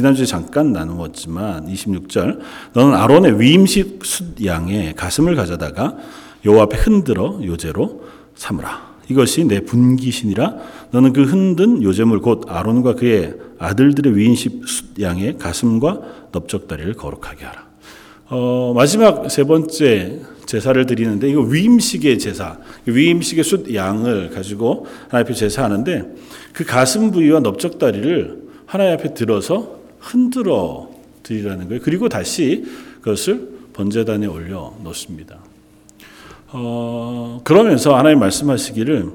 지난주에 잠깐 나누었지만 26절 너는 아론의 위임식 숫 양의 가슴을 가져다가 여호와 앞에 흔들어 요제로 삼으라. 이것이 내 분기신이라 너는 그 흔든 요제물 곧 아론과 그의 아들들의 위임식 숫 양의 가슴과 넓적다리를 거룩하게 하라. 어, 마지막 세 번째 제사를 드리는데 이거 위임식의 제사, 위임식의 숫 양을 가지고 하나님 앞에 제사하는데 그 가슴 부위와 넓적다리를 하나님 앞에 들어서 흔들어 드리라는 거예요. 그리고 다시 그것을 번제단에 올려 놓습니다. 어, 그러면서 하나님 말씀하시기를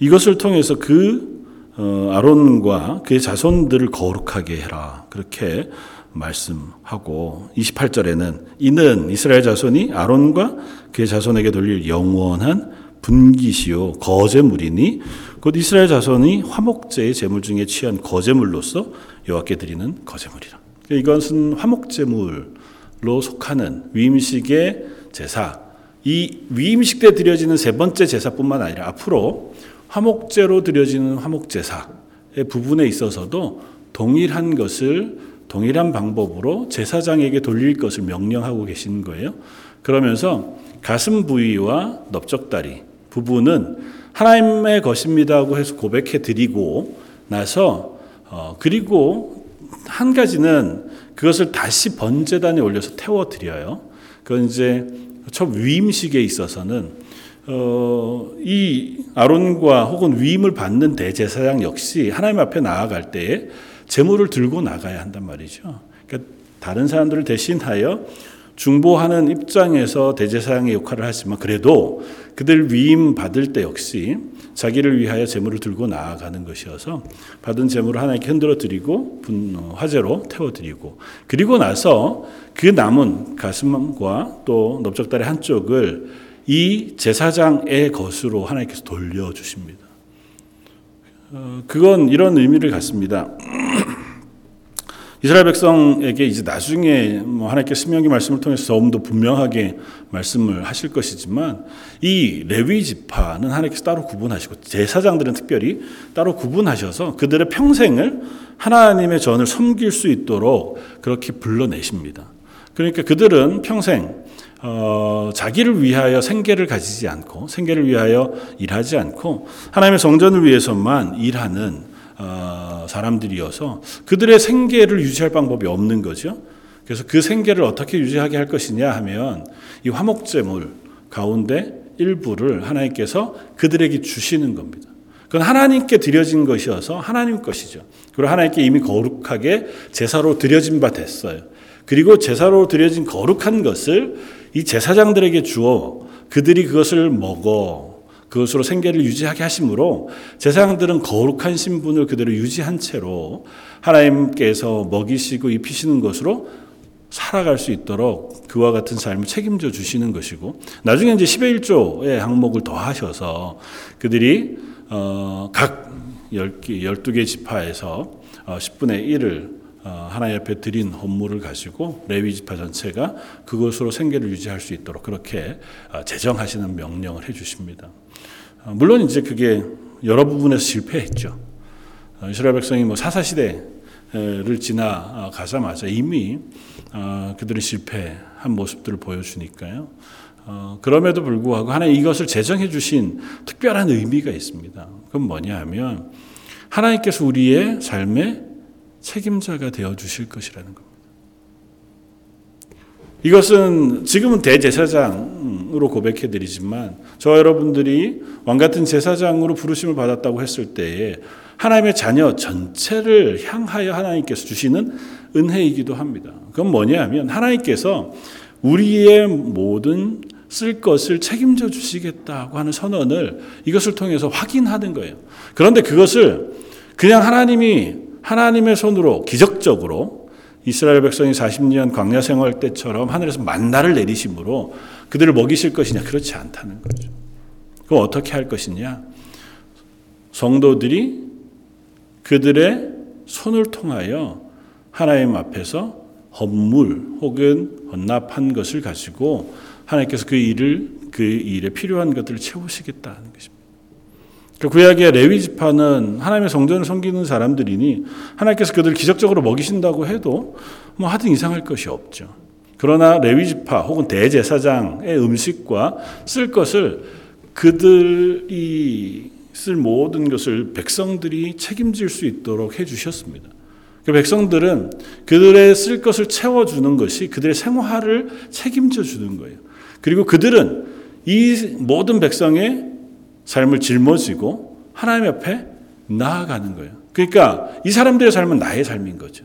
이것을 통해서 그 어, 아론과 그의 자손들을 거룩하게 해라. 그렇게 말씀하고 28절에는 이는 이스라엘 자손이 아론과 그의 자손에게 돌릴 영원한 분기시요 거제물이니 곧 이스라엘 자손이 화목제의 제물 중에 취한 거제물로서 여호와께 드리는 거제물이라. 이것은 화목제물로 속하는 위임식의 제사. 이 위임식 때 드려지는 세 번째 제사뿐만 아니라 앞으로 화목제로 드려지는 화목제사의 부분에 있어서도 동일한 것을 동일한 방법으로 제사장에게 돌릴 것을 명령하고 계신 거예요. 그러면서 가슴 부위와 넓적다리 부분은 하나님의 것입니다고 해서 고백해 드리고 나서 어, 그리고 한 가지는 그것을 다시 번제단에 올려서 태워 드려요. 그건 이제 첫 위임식에 있어서는 어, 이 아론과 혹은 위임을 받는 대제사장 역시 하나님 앞에 나아갈 때에 재물을 들고 나가야 한단 말이죠. 그러니까 다른 사람들을 대신하여 중보하는 입장에서 대제사장의 역할을 하지만 그래도 그들 위임 받을 때 역시 자기를 위하여 재물을 들고 나아가는 것이어서 받은 재물을 하나님께 흔들어 드리고 화재로 태워 드리고 그리고 나서 그 남은 가슴과 또 넓적다리 한쪽을 이 제사장의 것으로 하나님께서 돌려 주십니다. 어, 그건 이런 의미를 갖습니다. 이스라엘 백성에게 이제 나중에 뭐 하나님께 신명기 말씀을 통해서 조금 더 분명하게 말씀을 하실 것이지만 이 레위 지파는 하나님께서 따로 구분하시고 제사장들은 특별히 따로 구분하셔서 그들의 평생을 하나님의 전을 섬길 수 있도록 그렇게 불러내십니다. 그러니까 그들은 평생 어, 자기를 위하여 생계를 가지지 않고 생계를 위하여 일하지 않고 하나님의 성전을 위해서만 일하는 어, 사람들이어서 그들의 생계를 유지할 방법이 없는 거죠. 그래서 그 생계를 어떻게 유지하게 할 것이냐 하면 이 화목제물 가운데 일부를 하나님께서 그들에게 주시는 겁니다. 그건 하나님께 드려진 것이어서 하나님 것이죠. 그리고 하나님께 이미 거룩하게 제사로 드려진 바 됐어요. 그리고 제사로 드려진 거룩한 것을 이 제사장들에게 주어 그들이 그것을 먹어 그것으로 생계를 유지하게 하심으로 제사장들은 거룩한 신분을 그대로 유지한 채로 하나님께서 먹이시고 입히시는 것으로 살아갈 수 있도록 그와 같은 삶을 책임져 주시는 것이고 나중에 이제 10의 1조의 항목을 더하셔서 그들이 어, 각 10개, 12개 지파에서 어, 10분의 1을 어, 하나님 앞에 드린 헌물을 가지고 레위 지파 전체가 그것으로 생계를 유지할 수 있도록 그렇게 어, 제정하시는 명령을 해 주십니다. 어, 물론 이제 그게 여러 부분에서 실패했죠. 어, 이스라엘 백성이 뭐 사사 시대를 지나가자마자 이미 어, 그들이 실패한 모습들을 보여주니까요. 그럼에도 불구하고 하나님 이것을 제정해 주신 특별한 의미가 있습니다. 그건 뭐냐 하면 하나님께서 우리의 삶의 책임자가 되어 주실 것이라는 겁니다. 이것은 지금은 대제사장으로 고백해 드리지만 저 여러분들이 왕 같은 제사장으로 부르심을 받았다고 했을 때에 하나님의 자녀 전체를 향하여 하나님께서 주시는 은혜이기도 합니다. 그건 뭐냐 하면 하나님께서 우리의 모든 쓸 것을 책임져 주시겠다고 하는 선언을 이것을 통해서 확인하는 거예요. 그런데 그것을 그냥 하나님이 하나님의 손으로 기적적으로 이스라엘 백성이 40년 광야 생활 때처럼 하늘에서 만나를 내리심으로 그들을 먹이실 것이냐? 그렇지 않다는 거죠. 그럼 어떻게 할 것이냐? 성도들이 그들의 손을 통하여 하나님 앞에서 헌물 혹은 헌납한 것을 가지고 하나님께서 그 일을 그 일에 필요한 것들을 채우시겠다는 것입니다. 그 구약의 레위 지파는 하나님의 성전을 섬기는 사람들이니 하나님께서 그들을 기적적으로 먹이신다고 해도 뭐 하든 이상할 것이 없죠. 그러나 레위 지파 혹은 대제사장의 음식과 쓸 것을 그들이 쓸 모든 것을 백성들이 책임질 수 있도록 해 주셨습니다. 그 백성들은 그들의 쓸 것을 채워 주는 것이 그들의 생활을 책임져 주는 거예요. 그리고 그들은 이 모든 백성의 삶을 짊어지고 하나님 앞에 나아가는 거예요. 그러니까 이 사람들의 삶은 나의 삶인 거죠.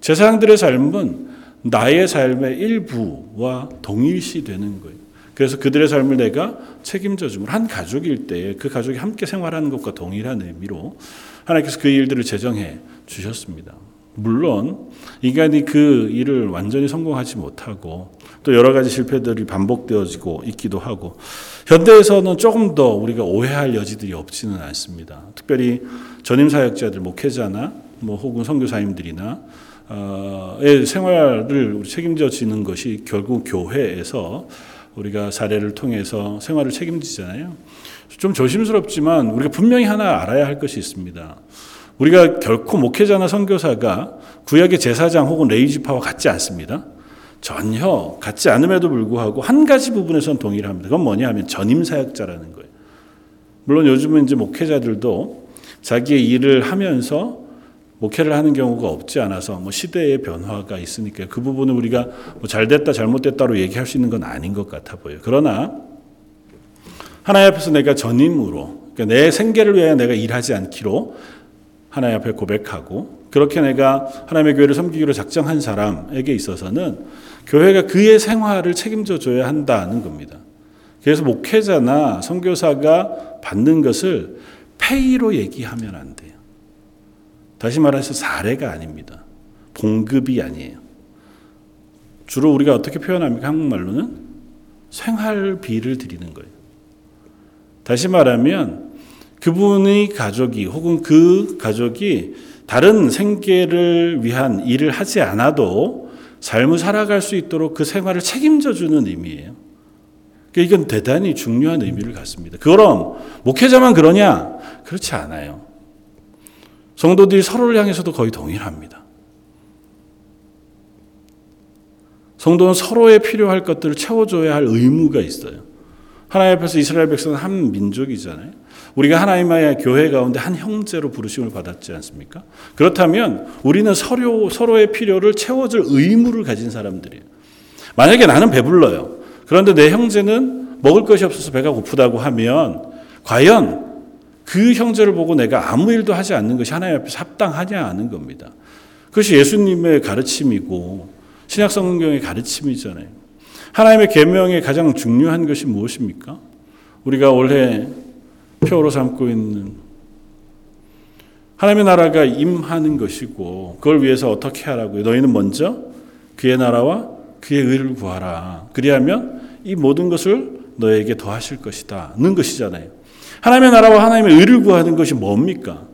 제사장들의 삶은 나의 삶의 일부와 동일시 되는 거예요. 그래서 그들의 삶을 내가 책임져 주면 한 가족일 때 그 가족이 함께 생활하는 것과 동일한 의미로 하나님께서 그 일들을 제정해 주셨습니다. 물론 인간이 그 일을 완전히 성공하지 못하고 또 여러 가지 실패들이 반복되어지고 있기도 하고 현대에서는 조금 더 우리가 오해할 여지들이 없지는 않습니다. 특별히 전임 사역자들 목회자나 뭐 혹은 선교사님들이나 어의 생활을 우리 책임져 지는 것이 결국 교회에서 우리가 사례를 통해서 생활을 책임지잖아요. 좀 조심스럽지만 우리가 분명히 하나 알아야 할 것이 있습니다. 우리가 결코 목회자나 선교사가 구약의 제사장 혹은 레이지파와 같지 않습니다. 전혀 같지 않음에도 불구하고 한 가지 부분에서는 동일합니다. 그건 뭐냐 하면 전임 사역자라는 거예요. 물론 요즘은 이제 목회자들도 자기의 일을 하면서 목회를 하는 경우가 없지 않아서 뭐 시대의 변화가 있으니까 그 부분은 우리가 뭐 잘됐다 잘못됐다로 얘기할 수 있는 건 아닌 것 같아 보여요. 그러나 하나님 앞에서 내가 전임으로 그러니까 내 생계를 위하여 내가 일하지 않기로 하나님 앞에 고백하고 그렇게 내가 하나님의 교회를 섬기기로 작정한 사람에게 있어서는 교회가 그의 생활을 책임져 줘야 한다는 겁니다. 그래서 목회자나 선교사가 받는 것을 페이로 얘기하면 안 돼요. 다시 말해서 사례가 아닙니다. 봉급이 아니에요. 주로 우리가 어떻게 표현합니까? 한국말로는 생활비를 드리는 거예요. 다시 말하면 그분의 가족이 혹은 그 가족이 다른 생계를 위한 일을 하지 않아도 삶을 살아갈 수 있도록 그 생활을 책임져 주는 의미예요. 그러니까 이건 대단히 중요한 의미를 갖습니다. 그럼 목회자만 그러냐? 그렇지 않아요. 성도들이 서로를 향해서도 거의 동일합니다. 성도는 서로의 필요할 것들을 채워줘야 할 의무가 있어요. 하나님 앞에서 이스라엘 백성은 한 민족이잖아요. 우리가 하나님의 교회 가운데 한 형제로 부르심을 받았지 않습니까? 그렇다면 우리는 서로, 서로의 필요를 채워줄 의무를 가진 사람들이에요. 만약에 나는 배불러요. 그런데 내 형제는 먹을 것이 없어서 배가 고프다고 하면 과연 그 형제를 보고 내가 아무 일도 하지 않는 것이 하나님 앞에서 합당하냐 하는 겁니다. 그것이 예수님의 가르침이고 신약 성경의 가르침이잖아요. 하나님의 계명의 가장 중요한 것이 무엇입니까? 우리가 올해 표로 삼고 있는 하나님의 나라가 임하는 것이고 그걸 위해서 어떻게 하라고요? 너희는 먼저 그의 나라와 그의 의를 구하라. 그리하면 이 모든 것을 너에게 더하실 것이다 는 것이잖아요. 하나님의 나라와 하나님의 의를 구하는 것이 뭡니까?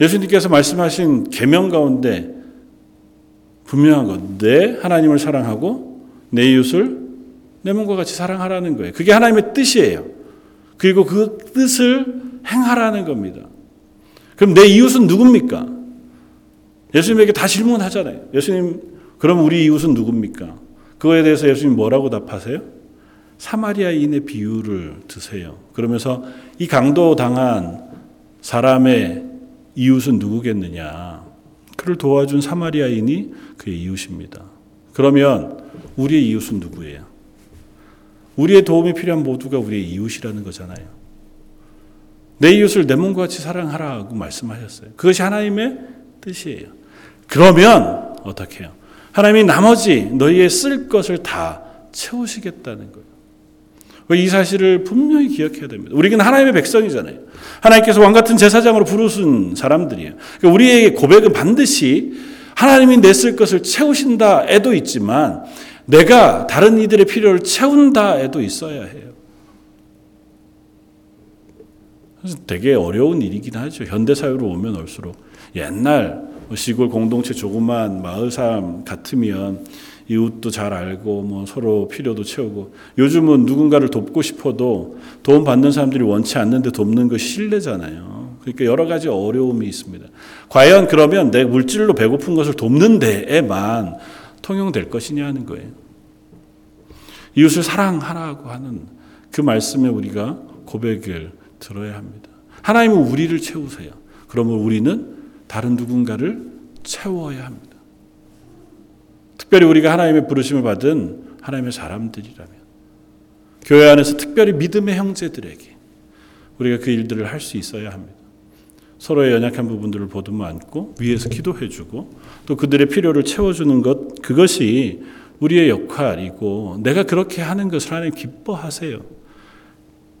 예수님께서 말씀하신 계명 가운데 분명한 것, 내 하나님을 사랑하고 내 이웃을 내 몸과 같이 사랑하라는 거예요. 그게 하나님의 뜻이에요. 그리고 그 뜻을 행하라는 겁니다. 그럼 내 이웃은 누굽니까? 예수님에게 다 질문하잖아요. 예수님, 그럼 우리 이웃은 누굽니까? 그거에 대해서 예수님 뭐라고 답하세요? 사마리아인의 비유를 드세요. 그러면서 이 강도 당한 사람의 이웃은 누구겠느냐? 그를 도와준 사마리아인이 그의 이웃입니다. 그러면 우리의 이웃은 누구예요? 우리의 도움이 필요한 모두가 우리의 이웃이라는 거잖아요. 내 이웃을 내 몸과 같이 사랑하라고 말씀하셨어요. 그것이 하나님의 뜻이에요. 그러면 어떻게 해요? 하나님이 나머지 너희의 쓸 것을 다 채우시겠다는 거예요. 이 사실을 분명히 기억해야 됩니다. 우리는 하나님의 백성이잖아요. 하나님께서 왕 같은 제사장으로 부르신 사람들이에요. 그러니까 우리의 고백은 반드시 하나님이 내쓸 것을 채우신다에도 있지만 내가 다른 이들의 필요를 채운다에도 있어야 해요. 그래서 되게 어려운 일이긴 하죠. 현대 사회로 오면 올수록 옛날 뭐 시골 공동체 조그만 마을 사람 같으면 이웃도 잘 알고 뭐 서로 필요도 채우고 요즘은 누군가를 돕고 싶어도 도움 받는 사람들이 원치 않는데 돕는 것이 신뢰잖아요. 그러니까 여러 가지 어려움이 있습니다. 과연 그러면 내 물질로 배고픈 것을 돕는 데에만 통용될 것이냐 하는 거예요. 이웃을 사랑하라고 하는 그 말씀에 우리가 고백을 들어야 합니다. 하나님은 우리를 채우세요. 그러면 우리는 다른 누군가를 채워야 합니다. 특별히 우리가 하나님의 부르심을 받은 하나님의 사람들이라면 교회 안에서 특별히 믿음의 형제들에게 우리가 그 일들을 할 수 있어야 합니다. 서로의 연약한 부분들을 보듬어 안고 위에서 기도해 주고 또 그들의 필요를 채워주는 것 그것이 우리의 역할이고 내가 그렇게 하는 것을 하나님 기뻐하세요.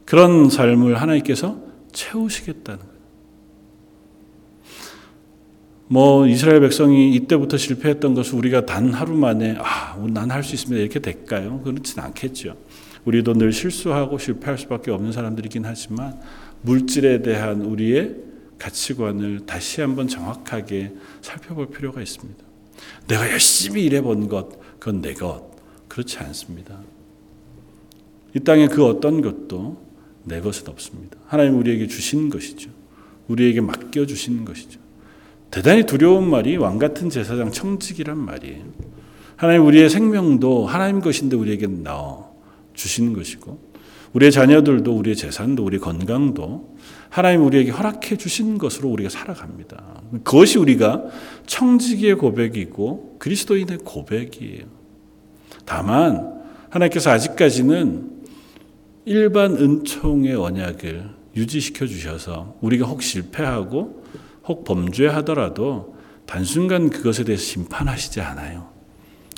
그런 삶을 하나님께서 채우시겠다는. 뭐 이스라엘 백성이 이때부터 실패했던 것을 우리가 단 하루 만에 아, 난 할 수 있습니다 이렇게 될까요? 그렇진 않겠죠. 우리도 늘 실수하고 실패할 수밖에 없는 사람들이긴 하지만 물질에 대한 우리의 가치관을 다시 한번 정확하게 살펴볼 필요가 있습니다. 내가 열심히 일해 본 것, 그건 내 것. 그렇지 않습니다. 이 땅에 그 어떤 것도 내 것은 없습니다. 하나님 우리에게 주신 것이죠. 우리에게 맡겨 주신 것이죠. 대단히 두려운 말이 왕 같은 제사장 청직이란 말이에요. 하나님 우리의 생명도 하나님 것인데 우리에게 넣어 주시는 것이고 우리의 자녀들도 우리의 재산도 우리의 건강도 하나님 우리에게 허락해 주신 것으로 우리가 살아갑니다. 그것이 우리가 청지기의 고백이고 그리스도인의 고백이에요. 다만 하나님께서 아직까지는 일반 은총의 언약을 유지시켜 주셔서 우리가 혹 실패하고 혹 범죄하더라도 단순간 그것에 대해서 심판하시지 않아요.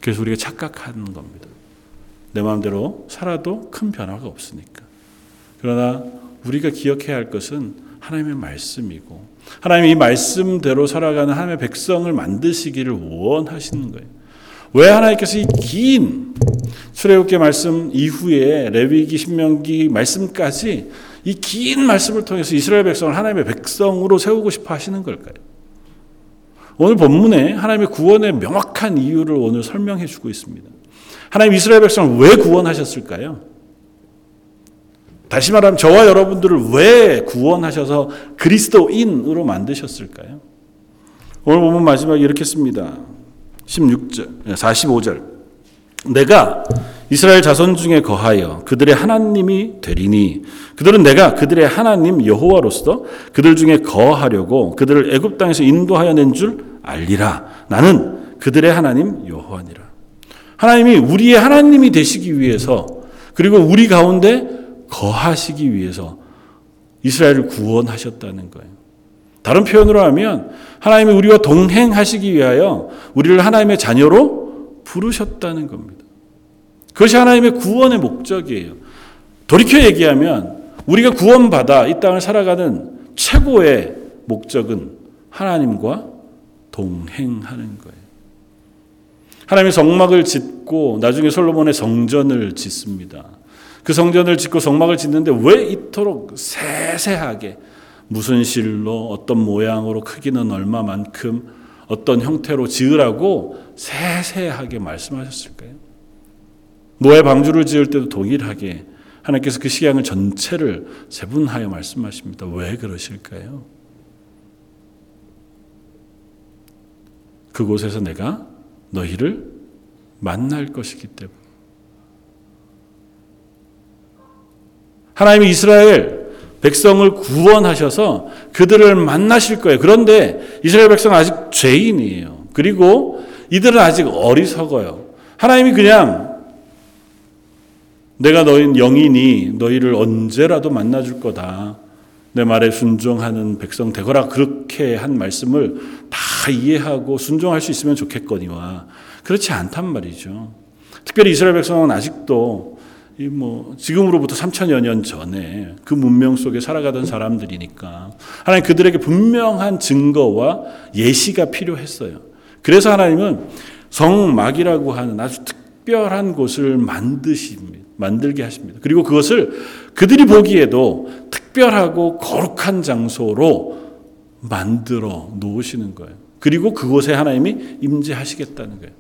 그래서 우리가 착각하는 겁니다. 내 마음대로 살아도 큰 변화가 없으니까. 그러나 우리가 기억해야 할 것은 하나님의 말씀이고 하나님이 이 말씀대로 살아가는 하나님의 백성을 만드시기를 원하시는 거예요. 왜 하나님께서 이 긴 출애굽기 말씀 이후에 레위기 신명기 말씀까지 이 긴 말씀을 통해서 이스라엘 백성을 하나님의 백성으로 세우고 싶어 하시는 걸까요? 오늘 본문에 하나님의 구원의 명확한 이유를 오늘 설명해 주고 있습니다. 하나님 이스라엘 백성을 왜 구원하셨을까요? 다시 말하면 저와 여러분들을 왜 구원하셔서 그리스도인으로 만드셨을까요? 오늘 보면 마지막에 이렇게 씁니다. 16절, 45절. 내가 이스라엘 자손 중에 거하여 그들의 하나님이 되리니 그들은 내가 그들의 하나님 여호와로서 그들 중에 거하려고 그들을 애굽 땅에서 인도하여 낸 줄 알리라. 나는 그들의 하나님 여호와니라. 하나님이 우리의 하나님이 되시기 위해서 그리고 우리 가운데 거하시기 위해서 이스라엘을 구원하셨다는 거예요. 다른 표현으로 하면 하나님이 우리와 동행하시기 위하여 우리를 하나님의 자녀로 부르셨다는 겁니다. 그것이 하나님의 구원의 목적이에요. 돌이켜 얘기하면 우리가 구원받아 이 땅을 살아가는 최고의 목적은 하나님과 동행하는 거예요. 하나님이 성막을 짓고 나중에 솔로몬의 성전을 짓습니다. 그 성전을 짓고 성막을 짓는데 왜 이토록 세세하게 무슨 실로 어떤 모양으로 크기는 얼마만큼 어떤 형태로 지으라고 세세하게 말씀하셨을까요? 노예 방주를 지을 때도 동일하게 하나님께서 그 시향을 전체를 세분하여 말씀하십니다. 왜 그러실까요? 그곳에서 내가 너희를 만날 것이기 때문에. 하나님이 이스라엘 백성을 구원하셔서 그들을 만나실 거예요. 그런데 이스라엘 백성은 아직 죄인이에요. 그리고 이들은 아직 어리석어요. 하나님이 그냥 내가 너희 영인이 너희를 언제라도 만나줄 거다. 내 말에 순종하는 백성 되거라 그렇게 한 말씀을 다 이해하고 순종할 수 있으면 좋겠거니와 그렇지 않단 말이죠. 특별히 이스라엘 백성은 아직도 이 뭐 지금으로부터 3천여 년 전에 그 문명 속에 살아가던 사람들이니까 하나님 그들에게 분명한 증거와 예시가 필요했어요. 그래서 하나님은 성막이라고 하는 아주 특별한 곳을 만드십니다. 만들게 하십니다. 그리고 그것을 그들이 보기에도 특별하고 거룩한 장소로 만들어 놓으시는 거예요. 그리고 그곳에 하나님이 임재하시겠다는 거예요.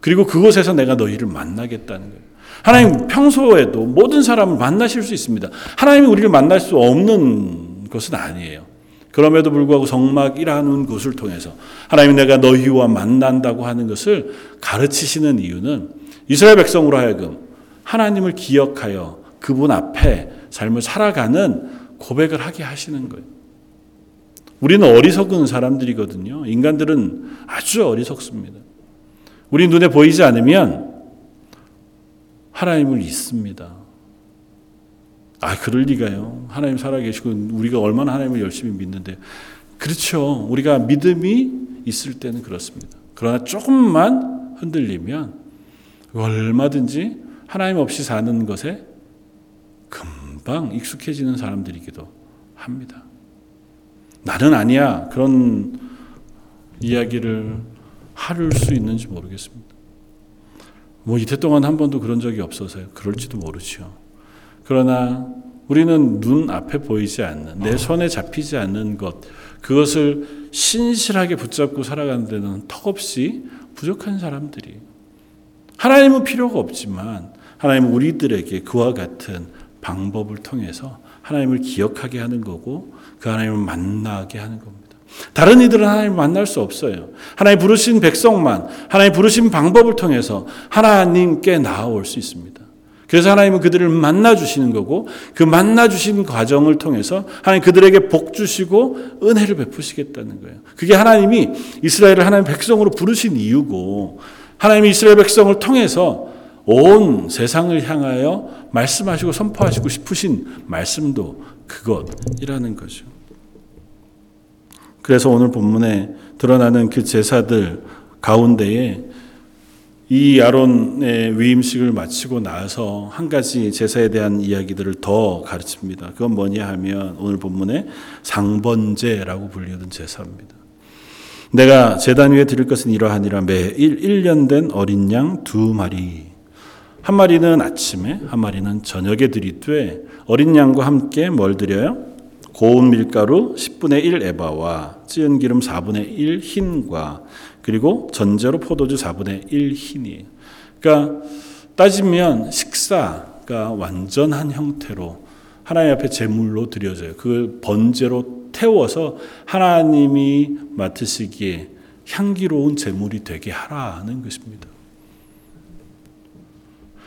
그리고 그곳에서 내가 너희를 만나겠다는 거예요. 하나님 평소에도 모든 사람을 만나실 수 있습니다. 하나님이 우리를 만날 수 없는 것은 아니에요. 그럼에도 불구하고 성막이라는 곳을 통해서 하나님 내가 너희와 만난다고 하는 것을 가르치시는 이유는 이스라엘 백성으로 하여금 하나님을 기억하여 그분 앞에 삶을 살아가는 고백을 하게 하시는 거예요. 우리는 어리석은 사람들이거든요. 인간들은 아주 어리석습니다. 우리 눈에 보이지 않으면 하나님을 잊습니다. 아, 그럴 리가요. 하나님 살아계시고 우리가 얼마나 하나님을 열심히 믿는데. 그렇죠. 우리가 믿음이 있을 때는 그렇습니다. 그러나 조금만 흔들리면 얼마든지 하나님 없이 사는 것에 금방 익숙해지는 사람들이기도 합니다. 나는 아니야. 그런 이야기를 할수 있는지 모르겠습니다. 뭐 이태 동안 한 번도 그런 적이 없어서요. 그럴지도 모르죠. 그러나 우리는 눈 앞에 보이지 않는 내 손에 잡히지 않는 것 그것을 신실하게 붙잡고 살아가는 데는 턱없이 부족한 사람들이 하나님은 필요가 없지만 하나님은 우리들에게 그와 같은 방법을 통해서 하나님을 기억하게 하는 거고 그 하나님을 만나게 하는 겁니다. 다른 이들은 하나님을 만날 수 없어요. 하나님 부르신 백성만 하나님 부르신 방법을 통해서 하나님께 나아올 수 있습니다. 그래서 하나님은 그들을 만나 주시는 거고 그 만나 주신 과정을 통해서 하나님 그들에게 복 주시고 은혜를 베푸시겠다는 거예요. 그게 하나님이 이스라엘을 하나님 백성으로 부르신 이유고 하나님이 이스라엘 백성을 통해서 온 세상을 향하여 말씀하시고 선포하시고 싶으신 말씀도 그것이라는 거죠. 그래서 오늘 본문에 드러나는 그 제사들 가운데에 이 아론의 위임식을 마치고 나서 한 가지 제사에 대한 이야기들을 더 가르칩니다. 그건 뭐냐 하면 오늘 본문에 상번제라고 불리는 제사입니다. 내가 제단 위에 드릴 것은 이러하니라 매일 1년 된 어린 양 두 마리 한 마리는 아침에 한 마리는 저녁에 드리되 어린 양과 함께 뭘 드려요? 고운 밀가루 10분의 1 에바와 찌은 기름 4분의 1 흰과 그리고 전제로 포도주 4분의 1 흰이에요. 그러니까 따지면 식사가 완전한 형태로 하나님 앞에 제물로 드려져요. 그걸 번제로 태워서 하나님이 맡으시기에 향기로운 제물이 되게 하라는 것입니다.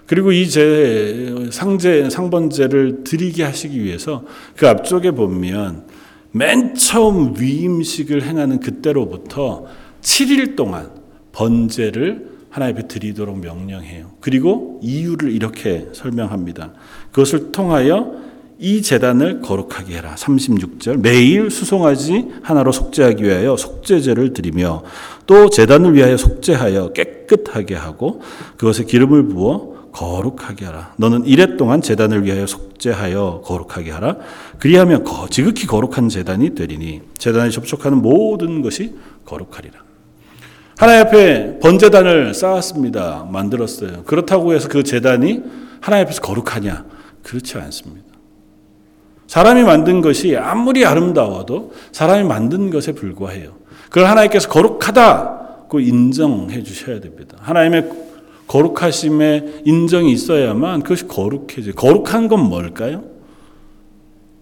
그리고 이 제 상제 상번제를 드리게 하시기 위해서 그 앞쪽에 보면 맨 처음 위임식을 행하는 그때로부터 7일 동안 번제를 하나님 앞에 드리도록 명령해요. 그리고 이유를 이렇게 설명합니다. 그것을 통하여 이 재단을 거룩하게 해라. 36절. 매일 수송아지 하나로 속죄하기 위하여 속죄제를 드리며 또 재단을 위하여 속죄하여 깨끗하게 하고 그것에 기름을 부어 거룩하게 하라. 너는 이래 동안 재단을 위하여 속죄하여 거룩하게 하라. 그리하면 지극히 거룩한 재단이 되리니 재단에 접촉하는 모든 것이 거룩하리라. 하나님 앞에 번제단을 쌓았습니다. 만들었어요. 그렇다고 해서 그 재단이 하나님 앞에서 거룩하냐? 그렇지 않습니다. 사람이 만든 것이 아무리 아름다워도 사람이 만든 것에 불과해요. 그걸 하나님께서 거룩하다고 인정해 주셔야 됩니다. 하나님의 거룩하심의 인정이 있어야만 그것이 거룩해져. 거룩한 건 뭘까요?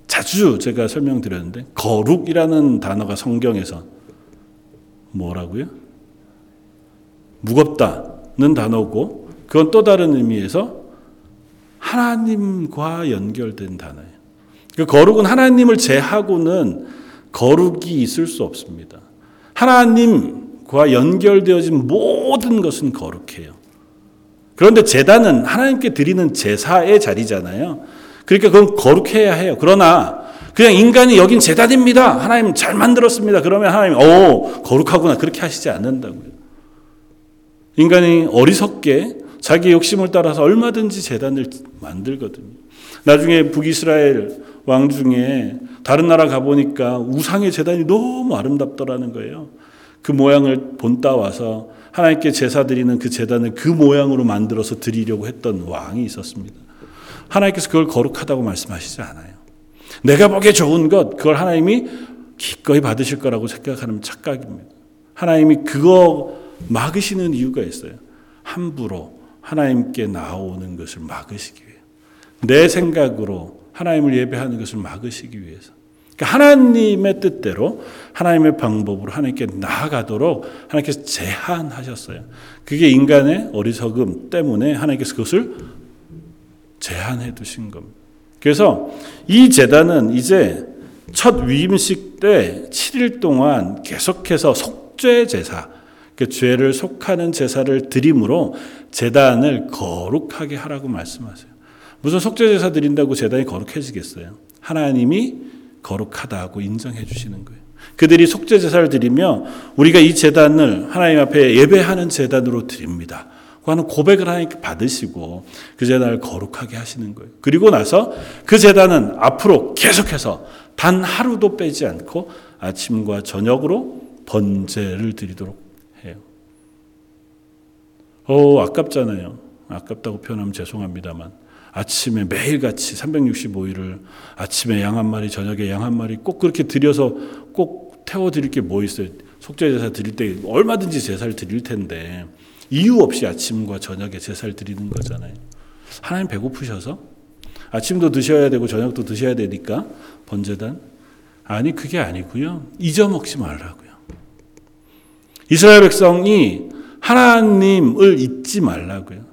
자주 제가 설명드렸는데 거룩이라는 단어가 성경에서 뭐라고요? 무겁다는 단어고 그건 또 다른 의미에서 하나님과 연결된 단어예요. 그 거룩은 하나님을 제하고는 거룩이 있을 수 없습니다. 하나님과 연결되어진 모든 것은 거룩해요. 그런데 재단은 하나님께 드리는 제사의 자리잖아요. 그러니까 그건 거룩해야 해요. 그러나 그냥 인간이 여긴 재단입니다. 하나님 잘 만들었습니다. 그러면 하나님, 오, 거룩하구나. 그렇게 하시지 않는다고요. 인간이 어리석게 자기 욕심을 따라서 얼마든지 재단을 만들거든요. 나중에 북이스라엘 왕 중에 다른 나라 가보니까 우상의 재단이 너무 아름답더라는 거예요. 그 모양을 본따 와서 하나님께 제사 드리는 그 제단을 그 모양으로 만들어서 드리려고 했던 왕이 있었습니다. 하나님께서 그걸 거룩하다고 말씀하시지 않아요. 내가 보기에 좋은 것, 그걸 하나님이 기꺼이 받으실 거라고 생각하는 착각입니다. 하나님이 그거 막으시는 이유가 있어요. 함부로 하나님께 나오는 것을 막으시기 위해. 내 생각으로 하나님을 예배하는 것을 막으시기 위해서. 그러니까 하나님의 뜻대로 하나님의 방법으로 하나님께 나아가도록 하나님께서 제한하셨어요. 그게 인간의 어리석음 때문에 하나님께서 그것을 제한해 두신 겁니다. 그래서 이 재단은 이제 첫 위임식 때 7일 동안 계속해서 속죄 제사, 그 죄를 속하는 제사를 드림으로 재단을 거룩하게 하라고 말씀하세요. 무슨 속죄 제사 드린다고 재단이 거룩해지겠어요? 하나님이 거룩하다고 인정해 주시는 거예요. 그들이 속죄 제사를 드리며 우리가 이 재단을 하나님 앞에 예배하는 재단으로 드립니다. 그 하는 고백을 하나님께 받으시고 그 재단을 거룩하게 하시는 거예요. 그리고 나서 그 재단은 앞으로 계속해서 단 하루도 빼지 않고 아침과 저녁으로 번제를 드리도록 해요. 어, 아깝잖아요. 아깝다고 표현하면 죄송합니다만 아침에 매일같이 365일을 아침에 양 한 마리, 저녁에 양 한 마리 꼭 그렇게 드려서 꼭 태워 드릴 게 뭐 있어요? 속죄 제사 드릴 때 얼마든지 제사를 드릴 텐데 이유 없이 아침과 저녁에 제사를 드리는 거잖아요. 하나님 배고프셔서 아침도 드셔야 되고 저녁도 드셔야 되니까 번제단 아니 그게 아니고요. 잊어먹지 말라고요. 이스라엘 백성이 하나님을 잊지 말라고요.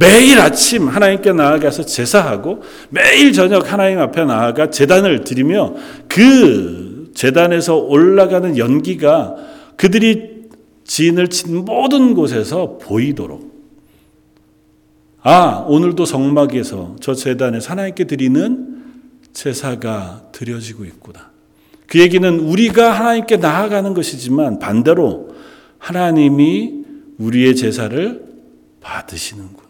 매일 아침 하나님께 나아가서 제사하고 매일 저녁 하나님 앞에 나아가 제단을 드리며 그 제단에서 올라가는 연기가 그들이 진을 친 모든 곳에서 보이도록 아 오늘도 성막에서 저 제단에 하나님께 드리는 제사가 드려지고 있구나. 그 얘기는 우리가 하나님께 나아가는 것이지만 반대로 하나님이 우리의 제사를 받으시는구나.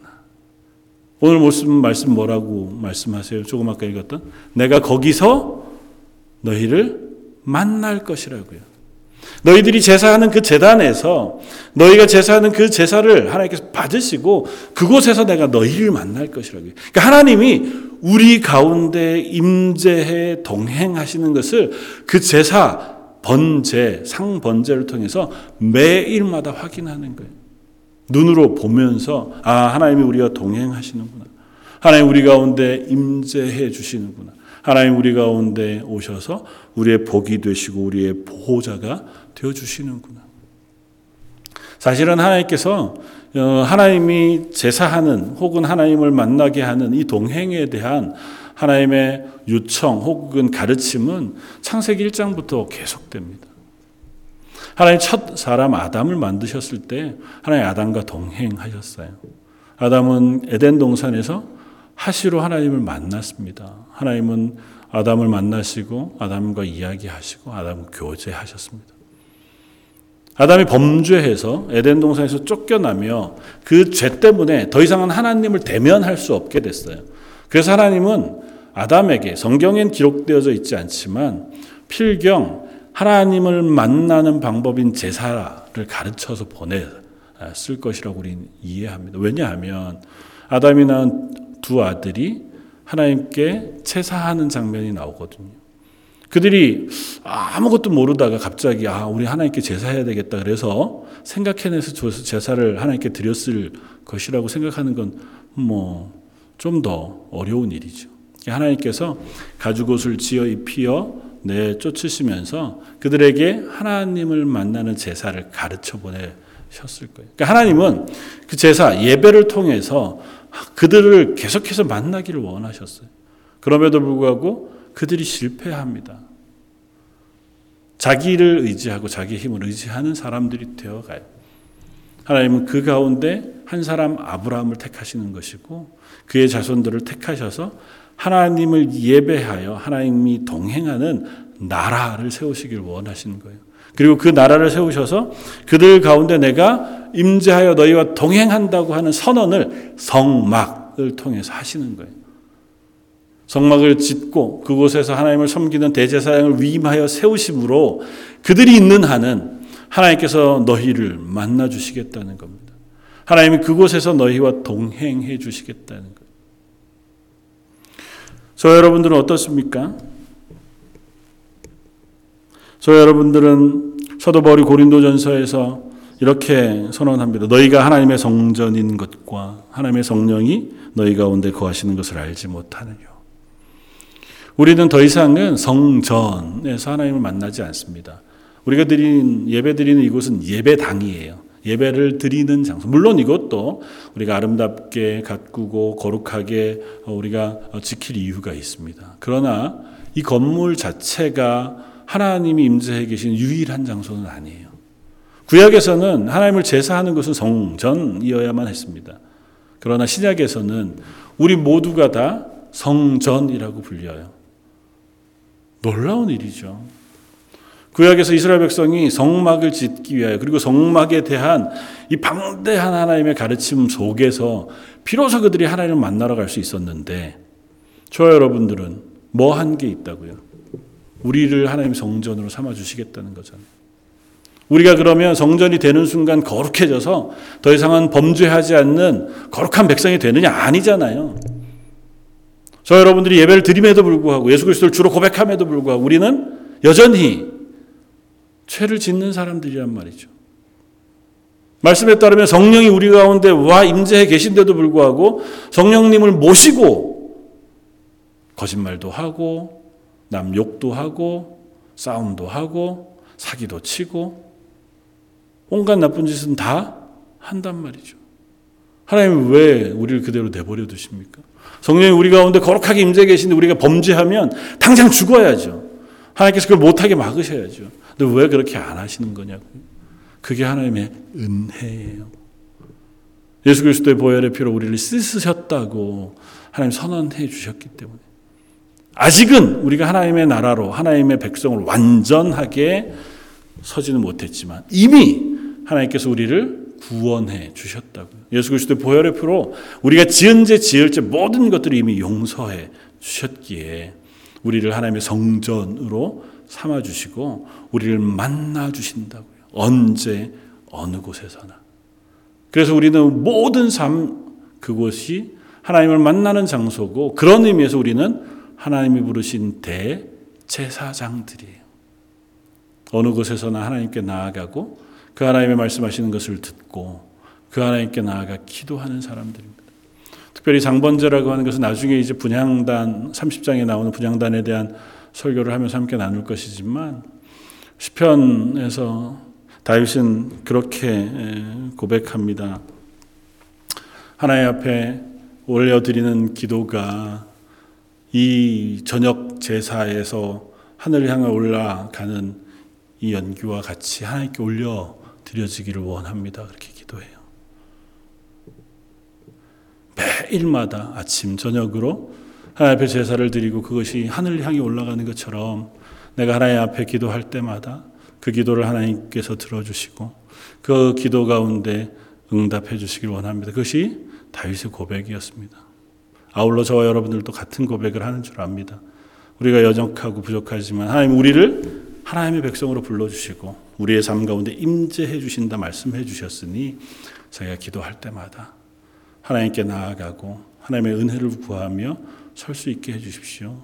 오늘 말씀, 말씀 뭐라고 말씀하세요? 조금 아까 읽었던? 내가 거기서 너희를 만날 것이라고요. 너희들이 제사하는 그 재단에서 너희가 제사하는 그 제사를 하나님께서 받으시고 그곳에서 내가 너희를 만날 것이라고요. 그러니까 하나님이 우리 가운데 임재해 동행하시는 것을 그 제사 번제 상번제를 통해서 매일마다 확인하는 거예요. 눈으로 보면서 아 하나님이 우리와 동행하시는구나. 하나님 우리 가운데 임재해 주시는구나. 하나님 우리 가운데 오셔서 우리의 복이 되시고 우리의 보호자가 되어 주시는구나. 사실은 하나님께서 어, 하나님이 제사하는 혹은 하나님을 만나게 하는 이 동행에 대한 하나님의 요청 혹은 가르침은 창세기 1장부터 계속됩니다. 하나님 첫 사람 아담을 만드셨을 때 하나님 아담과 동행하셨어요. 아담은 에덴 동산에서 하시로 하나님을 만났습니다. 하나님은 아담을 만나시고 아담과 이야기하시고 아담과 교제하셨습니다. 아담이 범죄해서 에덴 동산에서 쫓겨나며 그 죄 때문에 더 이상은 하나님을 대면할 수 없게 됐어요. 그래서 하나님은 아담에게 성경엔 기록되어져 있지 않지만 필경 하나님을 만나는 방법인 제사를 가르쳐서 보냈을 것이라고 우리는 이해합니다. 왜냐하면 아담이 낳은 두 아들이 하나님께 제사하는 장면이 나오거든요. 그들이 아무것도 모르다가 갑자기 아 우리 하나님께 제사해야 되겠다 그래서 생각해내서 제사를 하나님께 드렸을 것이라고 생각하는 건 뭐 좀 더 어려운 일이죠. 하나님께서 가죽옷을 지어 입히어 내 쫓으시면서 그들에게 하나님을 만나는 제사를 가르쳐 보내셨을 거예요. 그러니까 하나님은 그 제사 예배를 통해서 그들을 계속해서 만나기를 원하셨어요. 그럼에도 불구하고 그들이 실패합니다. 자기를 의지하고 자기 힘을 의지하는 사람들이 되어가요. 하나님은 그 가운데 한 사람 아브라함을 택하시는 것이고 그의 자손들을 택하셔서 하나님을 예배하여 하나님이 동행하는 나라를 세우시길 원하시는 거예요. 그리고 그 나라를 세우셔서 그들 가운데 내가 임재하여 너희와 동행한다고 하는 선언을 성막을 통해서 하시는 거예요. 성막을 짓고 그곳에서 하나님을 섬기는 대제사장을 위임하여 세우심으로 그들이 있는 한은 하나님께서 너희를 만나 주시겠다는 겁니다. 하나님이 그곳에서 너희와 동행해 주시겠다는 거예요. 저 여러분들은 어떻습니까? 저 여러분들은 사도 바울이 고린도전서에서 이렇게 선언합니다. 너희가 하나님의 성전인 것과 하나님의 성령이 너희 가운데 거하시는 것을 알지 못하느냐. 우리는 더 이상은 성전에서 하나님을 만나지 않습니다. 우리가 드린 예배 드리는 이곳은 예배당이에요. 예배를 드리는 장소. 물론 이것도 우리가 아름답게 가꾸고 거룩하게 우리가 지킬 이유가 있습니다. 그러나 이 건물 자체가 하나님이 임재해 계신 유일한 장소는 아니에요. 구약에서는 하나님을 제사하는 것은 성전이어야만 했습니다. 그러나 신약에서는 우리 모두가 다 성전이라고 불려요. 놀라운 일이죠. 구약에서 이스라엘 백성이 성막을 짓기 위하여 그리고 성막에 대한 이 방대한 하나님의 가르침 속에서 비로소 그들이 하나님을 만나러 갈 수 있었는데 저 여러분들은 뭐 한 게 있다고요? 우리를 하나님 성전으로 삼아 주시겠다는 거잖아요. 우리가 그러면 성전이 되는 순간 거룩해져서 더 이상은 범죄하지 않는 거룩한 백성이 되느냐 아니잖아요. 저 여러분들이 예배를 드림에도 불구하고 예수 그리스도를 주로 고백함에도 불구하고 우리는 여전히 죄를 짓는 사람들이란 말이죠. 말씀에 따르면 성령이 우리 가운데 와 임재해 계신데도 불구하고 성령님을 모시고 거짓말도 하고 남 욕도 하고 싸움도 하고 사기도 치고 온갖 나쁜 짓은 다 한단 말이죠. 하나님은 왜 우리를 그대로 내버려 두십니까? 성령이 우리 가운데 거룩하게 임재 계신데 우리가 범죄하면 당장 죽어야죠. 하나님께서 그걸 못하게 막으셔야죠. 근데 왜 그렇게 안 하시는 거냐고요. 그게 하나님의 은혜예요. 예수 그리스도의 보혈의 피로 우리를 씻으셨다고 하나님 선언해 주셨기 때문에 아직은 우리가 하나님의 나라로 하나님의 백성을 완전하게 서지는 못했지만 이미 하나님께서 우리를 구원해 주셨다고요. 예수 그리스도의 보혈의 피로 우리가 지은 죄 지을 죄 모든 것들을 이미 용서해 주셨기에 우리를 하나님의 성전으로 삼아 주시고 우리를 만나 주신다고요. 언제 어느 곳에서나. 그래서 우리는 모든 삶 그곳이 하나님을 만나는 장소고 그런 의미에서 우리는 하나님이 부르신 대제사장들이에요. 어느 곳에서나 하나님께 나아가고 그 하나님의 말씀하시는 것을 듣고 그 하나님께 나아가 기도하는 사람들입니다. 특별히 장번제라고 하는 것은 나중에 이제 분향단 30장에 나오는 분향단에 대한 설교를 하면서 함께 나눌 것이지만 시편에서 다윗은 그렇게 고백합니다. 하나님 앞에 올려드리는 기도가 이 저녁 제사에서 하늘 향해 올라가는 이 연기와 같이 하나님께 올려 드려지기를 원합니다. 그렇게 기도해요. 매일마다 아침 저녁으로 하나님 앞에 제사를 드리고 그것이 하늘 향해 올라가는 것처럼 내가 하나님 앞에 기도할 때마다 그 기도를 하나님께서 들어주시고 그 기도 가운데 응답해 주시길 원합니다. 그것이 다윗의 고백이었습니다. 아울러 저와 여러분들도 같은 고백을 하는 줄 압니다. 우리가 여정하고 부족하지만 하나님 우리를 하나님의 백성으로 불러주시고 우리의 삶 가운데 임재해 주신다 말씀해 주셨으니 저희가 기도할 때마다 하나님께 나아가고 하나님의 은혜를 구하며 설 수 있게 해 주십시오.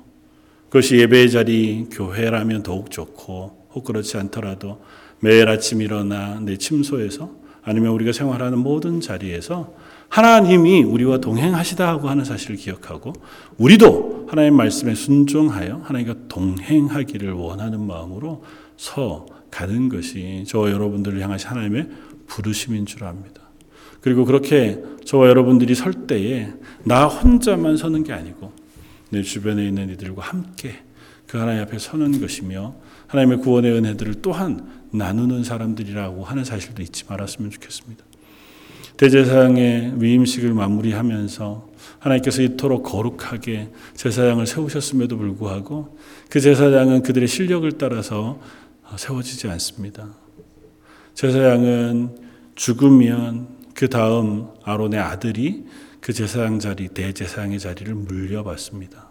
그것이 예배의 자리 교회라면 더욱 좋고 혹 그렇지 않더라도 매일 아침 일어나 내 침소에서 아니면 우리가 생활하는 모든 자리에서 하나님이 우리와 동행하시다고 하는 사실을 기억하고 우리도 하나님 말씀에 순종하여 하나님과 동행하기를 원하는 마음으로 서 가는 것이 저와 여러분들을 향하신 하나님의 부르심인 줄 압니다. 그리고 그렇게 저와 여러분들이 설 때에 나 혼자만 서는 게 아니고 내 주변에 있는 이들과 함께 그 하나님 앞에 서는 것이며 하나님의 구원의 은혜들을 또한 나누는 사람들이라고 하는 사실도 잊지 말았으면 좋겠습니다. 대제사장의 위임식을 마무리하면서 하나님께서 이토록 거룩하게 제사장을 세우셨음에도 불구하고 그 제사장은 그들의 실력을 따라서 세워지지 않습니다. 제사장은 죽으면 그 다음 아론의 아들이 그 제사장 자리, 대제사장의 자리를 물려받습니다.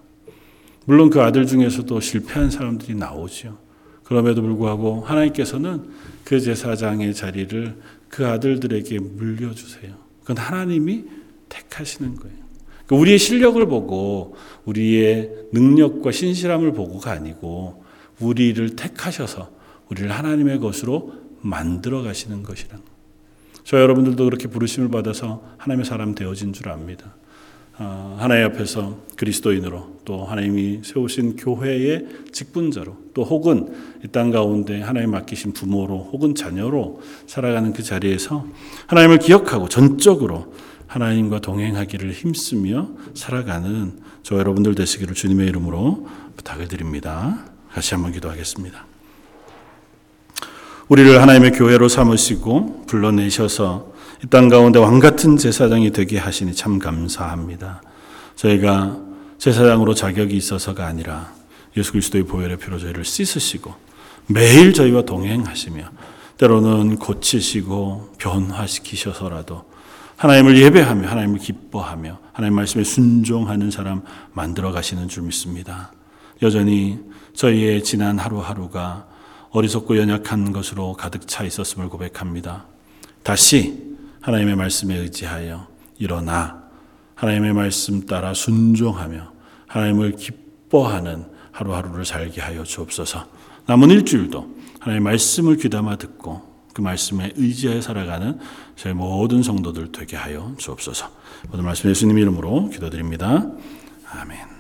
물론 그 아들 중에서도 실패한 사람들이 나오죠. 그럼에도 불구하고 하나님께서는 그 제사장의 자리를 그 아들들에게 물려주세요. 그건 하나님이 택하시는 거예요. 그러니까 우리의 실력을 보고 우리의 능력과 신실함을 보고가 아니고 우리를 택하셔서 우리를 하나님의 것으로 만들어 가시는 것이란. 저 여러분들도 그렇게 부르심을 받아서 하나님의 사람 되어진 줄 압니다. 어, 하나님 앞에서 그리스도인으로 또 하나님이 세우신 교회의 직분자로 또 혹은 이 땅 가운데 하나님 맡기신 부모로 혹은 자녀로 살아가는 그 자리에서 하나님을 기억하고 전적으로 하나님과 동행하기를 힘쓰며 살아가는 저 여러분들 되시기를 주님의 이름으로 부탁을 드립니다. 같이 한번 기도하겠습니다. 우리를 하나님의 교회로 삼으시고 불러내셔서 이 땅 가운데 왕 같은 제사장이 되게 하시니 참 감사합니다. 저희가 제사장으로 자격이 있어서가 아니라 예수 그리스도의 보혈의 피로 저희를 씻으시고 매일 저희와 동행하시며 때로는 고치시고 변화시키셔서라도 하나님을 예배하며 하나님을 기뻐하며 하나님 말씀에 순종하는 사람 만들어 가시는 줄 믿습니다. 여전히 저희의 지난 하루하루가 어리석고 연약한 것으로 가득 차 있었음을 고백합니다. 다시 하나님의 말씀에 의지하여 일어나 하나님의 말씀 따라 순종하며 하나님을 기뻐하는 하루하루를 살게 하여 주옵소서. 남은 일주일도 하나님의 말씀을 귀담아 듣고 그 말씀에 의지하여 살아가는 저희 모든 성도들 되게 하여 주옵소서. 모든 말씀 예수님 이름으로 기도드립니다. 아멘.